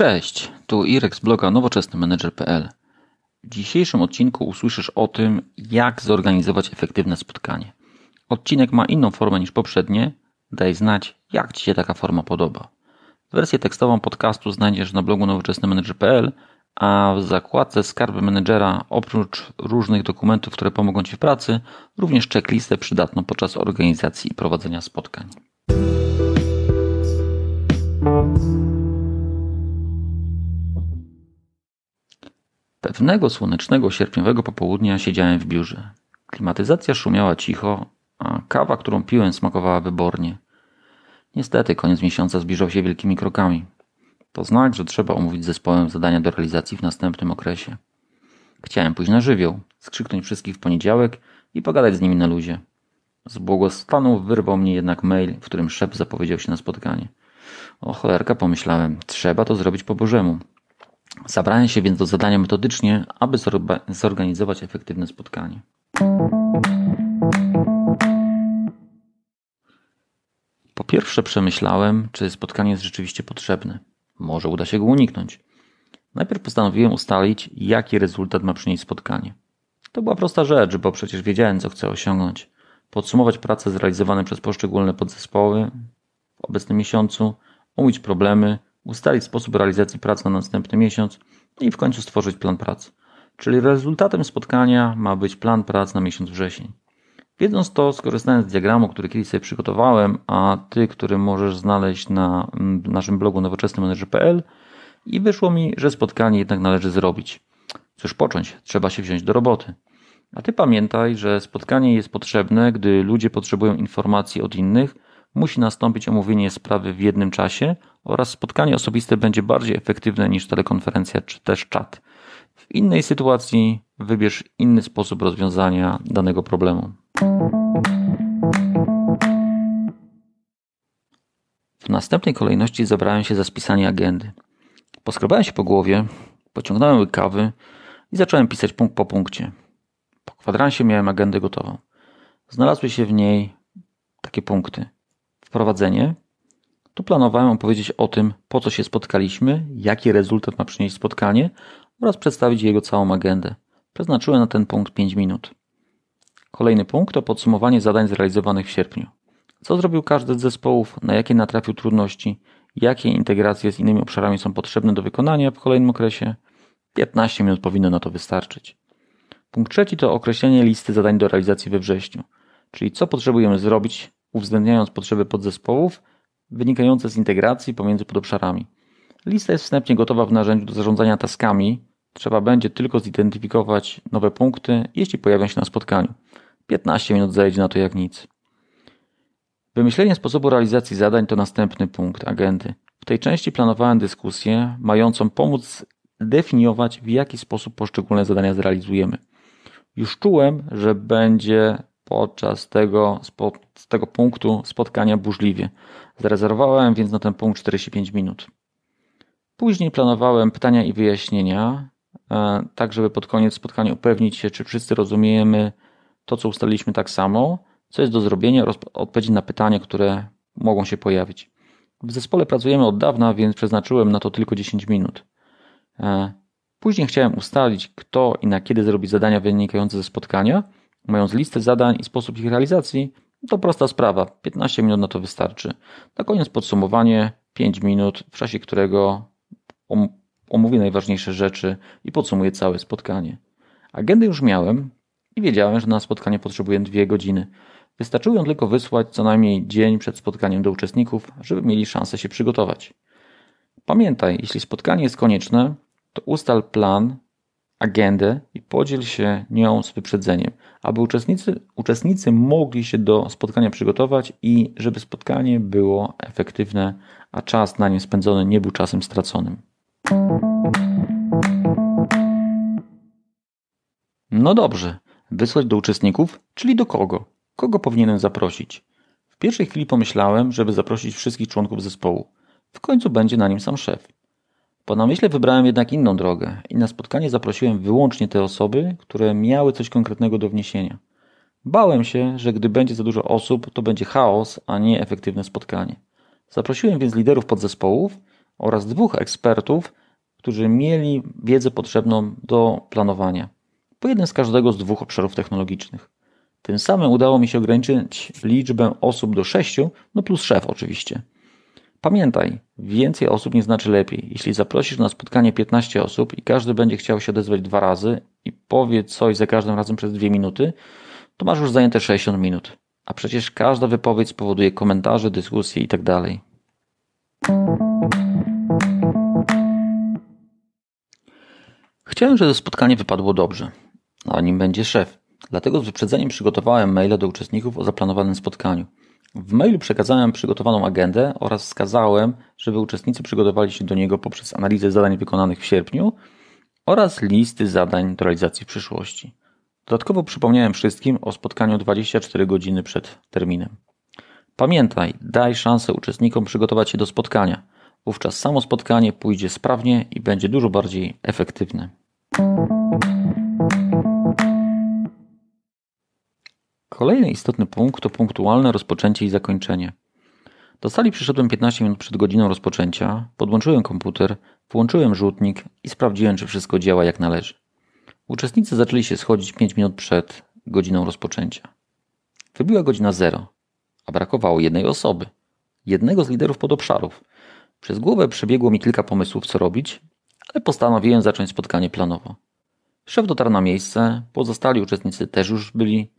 Cześć, tu Irek z bloga nowoczesnymanager.pl. W dzisiejszym odcinku usłyszysz o tym, jak zorganizować efektywne spotkanie. Odcinek ma inną formę niż poprzednie. Daj znać, jak Ci się taka forma podoba. Wersję tekstową podcastu znajdziesz na blogu nowoczesnymanager.pl, a w zakładce skarby menedżera oprócz różnych dokumentów, które pomogą Ci w pracy, również checklistę przydatną podczas organizacji i prowadzenia spotkań. Pewnego słonecznego sierpniowego popołudnia siedziałem w biurze. Klimatyzacja szumiała cicho, a kawa, którą piłem, smakowała wybornie. Niestety, koniec miesiąca zbliżał się wielkimi krokami. To znak, że trzeba omówić zespołem zadania do realizacji w następnym okresie. Chciałem pójść na żywioł, skrzyknąć wszystkich w poniedziałek i pogadać z nimi na luzie. Z błogostanu wyrwał mnie jednak mail, w którym szef zapowiedział się na spotkanie. O cholerka, pomyślałem, trzeba to zrobić po Bożemu. Zabrałem się więc do zadania metodycznie, aby zorganizować efektywne spotkanie. Po pierwsze przemyślałem, czy spotkanie jest rzeczywiście potrzebne. Może uda się go uniknąć. Najpierw postanowiłem ustalić, jaki rezultat ma przynieść spotkanie. To była prosta rzecz, bo przecież wiedziałem, co chcę osiągnąć. Podsumować prace zrealizowane przez poszczególne podzespoły w obecnym miesiącu, omówić problemy, ustalić sposób realizacji pracy na następny miesiąc i w końcu stworzyć plan pracy. Czyli rezultatem spotkania ma być plan prac na miesiąc wrzesień. Wiedząc to, skorzystałem z diagramu, który kiedyś sobie przygotowałem, a ty, który możesz znaleźć na naszym blogu nowoczesnymanager.pl i wyszło mi, że spotkanie jednak należy zrobić. Cóż począć, trzeba się wziąć do roboty. A ty pamiętaj, że spotkanie jest potrzebne, gdy ludzie potrzebują informacji od innych, musi nastąpić omówienie sprawy w jednym czasie oraz spotkanie osobiste będzie bardziej efektywne niż telekonferencja czy też czat. W innej sytuacji wybierz inny sposób rozwiązania danego problemu. W następnej kolejności zabrałem się za spisanie agendy. Poskrobałem się po głowie, pociągnąłem łykawy i zacząłem pisać punkt po punkcie. Po kwadransie miałem agendę gotową. Znalazły się w niej takie punkty. Wprowadzenie. Tu planowałem opowiedzieć o tym, po co się spotkaliśmy, jaki rezultat ma przynieść spotkanie oraz przedstawić jego całą agendę. Przeznaczyłem na ten punkt 5 minut. Kolejny punkt to podsumowanie zadań zrealizowanych w sierpniu. Co zrobił każdy z zespołów, na jakie natrafił trudności, jakie integracje z innymi obszarami są potrzebne do wykonania w kolejnym okresie. 15 minut powinno na to wystarczyć. Punkt trzeci to określenie listy zadań do realizacji we wrześniu, czyli co potrzebujemy zrobić, uwzględniając potrzeby podzespołów wynikające z integracji pomiędzy podobszarami. Lista jest wstępnie gotowa w narzędziu do zarządzania taskami. Trzeba będzie tylko zidentyfikować nowe punkty, jeśli pojawią się na spotkaniu. 15 minut zajdzie na to jak nic. Wymyślenie sposobu realizacji zadań to następny punkt agendy. W tej części planowałem dyskusję mającą pomóc definiować, w jaki sposób poszczególne zadania zrealizujemy. Już czułem, że będzie podczas tego, z tego punktu spotkania burzliwie. Zarezerwowałem więc na ten punkt 45 minut. Później planowałem pytania i wyjaśnienia, e, tak żeby pod koniec spotkania upewnić się, czy wszyscy rozumiemy to, co ustaliliśmy tak samo, co jest do zrobienia oraz odpowiedzi na pytania, które mogą się pojawić. W zespole pracujemy od dawna, więc przeznaczyłem na to tylko 10 minut. E, później chciałem ustalić, kto i na kiedy zrobi zadania wynikające ze spotkania. Mając listę zadań i sposób ich realizacji, to prosta sprawa. 15 minut na to wystarczy. Na koniec podsumowanie 5 minut, w czasie którego omówię najważniejsze rzeczy i podsumuję całe spotkanie. Agendę już miałem i wiedziałem, że na spotkanie potrzebuję dwie godziny. Wystarczyło ją tylko wysłać co najmniej dzień przed spotkaniem do uczestników, żeby mieli szansę się przygotować. Pamiętaj, jeśli spotkanie jest konieczne, to ustal plan, agendę i podziel się nią z wyprzedzeniem, aby uczestnicy, uczestnicy mogli się do spotkania przygotować i żeby spotkanie było efektywne, a czas na nim spędzony nie był czasem straconym. No dobrze, wysłać do uczestników, czyli do kogo? Kogo powinienem zaprosić? W pierwszej chwili pomyślałem, żeby zaprosić wszystkich członków zespołu. W końcu będzie na nim sam szef. Po namyśle wybrałem jednak inną drogę i na spotkanie zaprosiłem wyłącznie te osoby, które miały coś konkretnego do wniesienia. Bałem się, że gdy będzie za dużo osób, to będzie chaos, a nie efektywne spotkanie. Zaprosiłem więc liderów podzespołów, oraz dwóch ekspertów, którzy mieli wiedzę potrzebną do planowania. Po jednym z każdego z dwóch obszarów technologicznych. Tym samym udało mi się ograniczyć liczbę osób do sześciu, no plus szef oczywiście. Pamiętaj, więcej osób nie znaczy lepiej. Jeśli zaprosisz na spotkanie 15 osób i każdy będzie chciał się odezwać dwa razy i powie coś za każdym razem przez dwie minuty, to masz już zajęte 60 minut. A przecież każda wypowiedź spowoduje komentarze, dyskusje itd. Tak Chciałem, żeby spotkanie wypadło dobrze, a nim będzie szef. Dlatego z wyprzedzeniem przygotowałem maile do uczestników o zaplanowanym spotkaniu. W mailu przekazałem przygotowaną agendę oraz wskazałem, żeby uczestnicy przygotowali się do niego poprzez analizę zadań wykonanych w sierpniu oraz listy zadań do realizacji w przyszłości. Dodatkowo przypomniałem wszystkim o spotkaniu 24 godziny przed terminem. Pamiętaj, daj szansę uczestnikom przygotować się do spotkania. Wówczas samo spotkanie pójdzie sprawnie i będzie dużo bardziej efektywne. Kolejny istotny punkt to punktualne rozpoczęcie i zakończenie. Do sali przyszedłem 15 minut przed godziną rozpoczęcia, podłączyłem komputer, włączyłem rzutnik i sprawdziłem, czy wszystko działa jak należy. Uczestnicy zaczęli się schodzić 5 minut przed godziną rozpoczęcia. Wybiła godzina zero, a brakowało jednej osoby, jednego z liderów podobszarów. Przez głowę przebiegło mi kilka pomysłów, co robić, ale postanowiłem zacząć spotkanie planowo. Szef dotarł na miejsce, pozostali uczestnicy też już byli.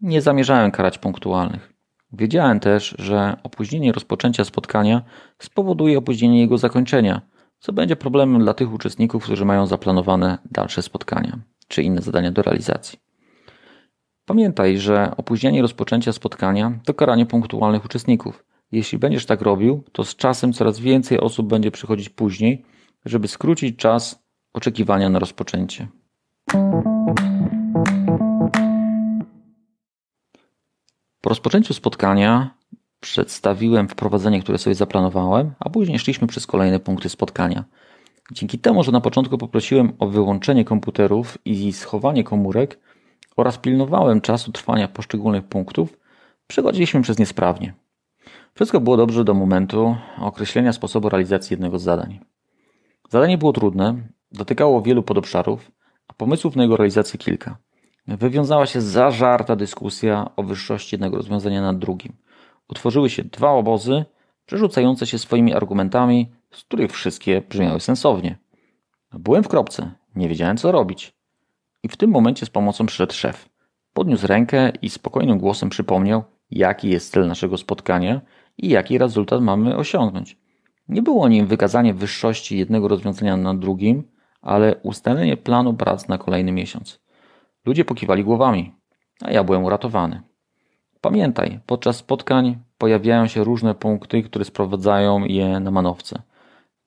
Nie zamierzałem karać punktualnych. Wiedziałem też, że opóźnienie rozpoczęcia spotkania spowoduje opóźnienie jego zakończenia, co będzie problemem dla tych uczestników, którzy mają zaplanowane dalsze spotkania czy inne zadania do realizacji. Pamiętaj, że opóźnienie rozpoczęcia spotkania to karanie punktualnych uczestników. Jeśli będziesz tak robił, to z czasem coraz więcej osób będzie przychodzić później, żeby skrócić czas oczekiwania na rozpoczęcie. Po rozpoczęciu spotkania przedstawiłem wprowadzenie, które sobie zaplanowałem, a później szliśmy przez kolejne punkty spotkania. Dzięki temu, że na początku poprosiłem o wyłączenie komputerów i schowanie komórek oraz pilnowałem czasu trwania poszczególnych punktów, przechodziliśmy przez nie sprawnie. Wszystko było dobrze do momentu określenia sposobu realizacji jednego z zadań. Zadanie było trudne, dotykało wielu podobszarów, a pomysłów na jego realizację kilka. Wywiązała się zażarta dyskusja o wyższości jednego rozwiązania nad drugim. Utworzyły się dwa obozy, przerzucające się swoimi argumentami, z których wszystkie brzmiały sensownie. Byłem w kropce, nie wiedziałem co robić. I w tym momencie z pomocą przyszedł szef. Podniósł rękę i spokojnym głosem przypomniał, jaki jest cel naszego spotkania i jaki rezultat mamy osiągnąć. Nie było nim wykazanie wyższości jednego rozwiązania nad drugim, ale ustalenie planu prac na kolejny miesiąc. Ludzie pokiwali głowami, a ja byłem uratowany. Pamiętaj, podczas spotkań pojawiają się różne punkty, które sprowadzają je na manowce.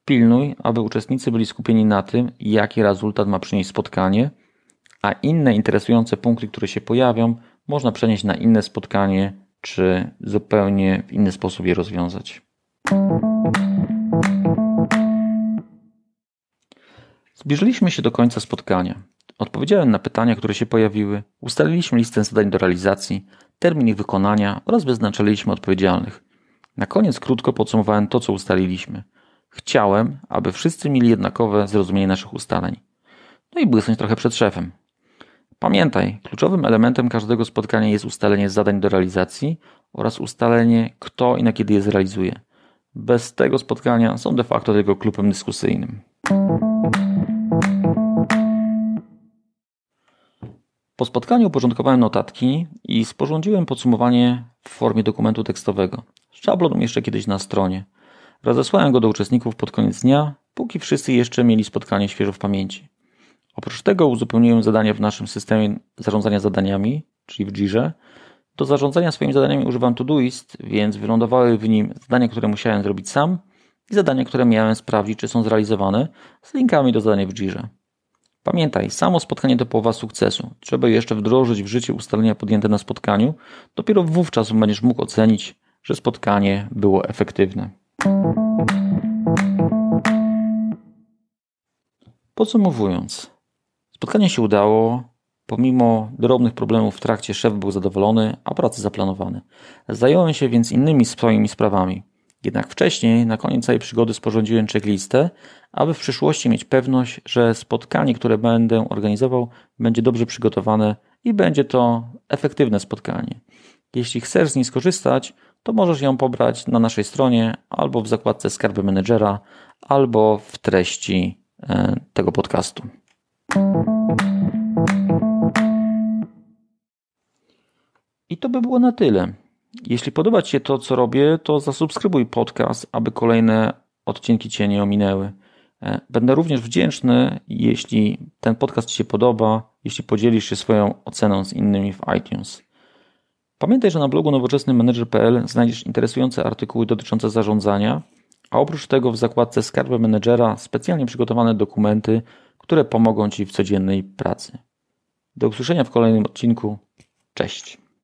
Pilnuj, aby uczestnicy byli skupieni na tym, jaki rezultat ma przynieść spotkanie, a inne interesujące punkty, które się pojawią, można przenieść na inne spotkanie, czy zupełnie w inny sposób je rozwiązać. Zbliżyliśmy się do końca spotkania. Odpowiedziałem na pytania, które się pojawiły, ustaliliśmy listę zadań do realizacji, termin ich wykonania oraz wyznaczyliśmy odpowiedzialnych. Na koniec krótko podsumowałem to, co ustaliliśmy. Chciałem, aby wszyscy mieli jednakowe zrozumienie naszych ustaleń. No i błysnąć trochę przed szefem. Pamiętaj, kluczowym elementem każdego spotkania jest ustalenie zadań do realizacji oraz ustalenie, kto i na kiedy je zrealizuje. Bez tego spotkania są de facto tylko klubem dyskusyjnym. Po spotkaniu uporządkowałem notatki i sporządziłem podsumowanie w formie dokumentu tekstowego. Szablon umieszczę kiedyś na stronie. Rozesłałem go do uczestników pod koniec dnia, póki wszyscy jeszcze mieli spotkanie świeżo w pamięci. Oprócz tego uzupełniłem zadania w naszym systemie zarządzania zadaniami, czyli w Jirze. Do zarządzania swoimi zadaniami używam Todoist, więc wylądowały w nim zadania, które musiałem zrobić sam i zadania, które miałem sprawdzić, czy są zrealizowane, z linkami do zadań w Jirze. Pamiętaj, samo spotkanie to połowa sukcesu. Trzeba jeszcze wdrożyć w życie ustalenia podjęte na spotkaniu. Dopiero wówczas będziesz mógł ocenić, że spotkanie było efektywne. Podsumowując, spotkanie się udało. Pomimo drobnych problemów w trakcie szef był zadowolony, a prace zaplanowane. Zająłem się więc innymi swoimi sprawami. Jednak wcześniej, na koniec całej przygody, sporządziłem checklistę, aby w przyszłości mieć pewność, że spotkanie, które będę organizował, będzie dobrze przygotowane i będzie to efektywne spotkanie. Jeśli chcesz z niej skorzystać, to możesz ją pobrać na naszej stronie albo w zakładce Skarby Menedżera, albo w treści e, tego podcastu. I to by było na tyle. Jeśli podoba Ci się to, co robię, to zasubskrybuj podcast, aby kolejne odcinki Cię nie ominęły. E, będę również wdzięczny, jeśli ten podcast Ci się podoba, jeśli podzielisz się swoją oceną z innymi w iTunes. Pamiętaj, że na blogu nowoczesnymanager.pl znajdziesz interesujące artykuły dotyczące zarządzania, a oprócz tego w zakładce Skarby Menedżera specjalnie przygotowane dokumenty, które pomogą Ci w codziennej pracy. Do usłyszenia w kolejnym odcinku. Cześć.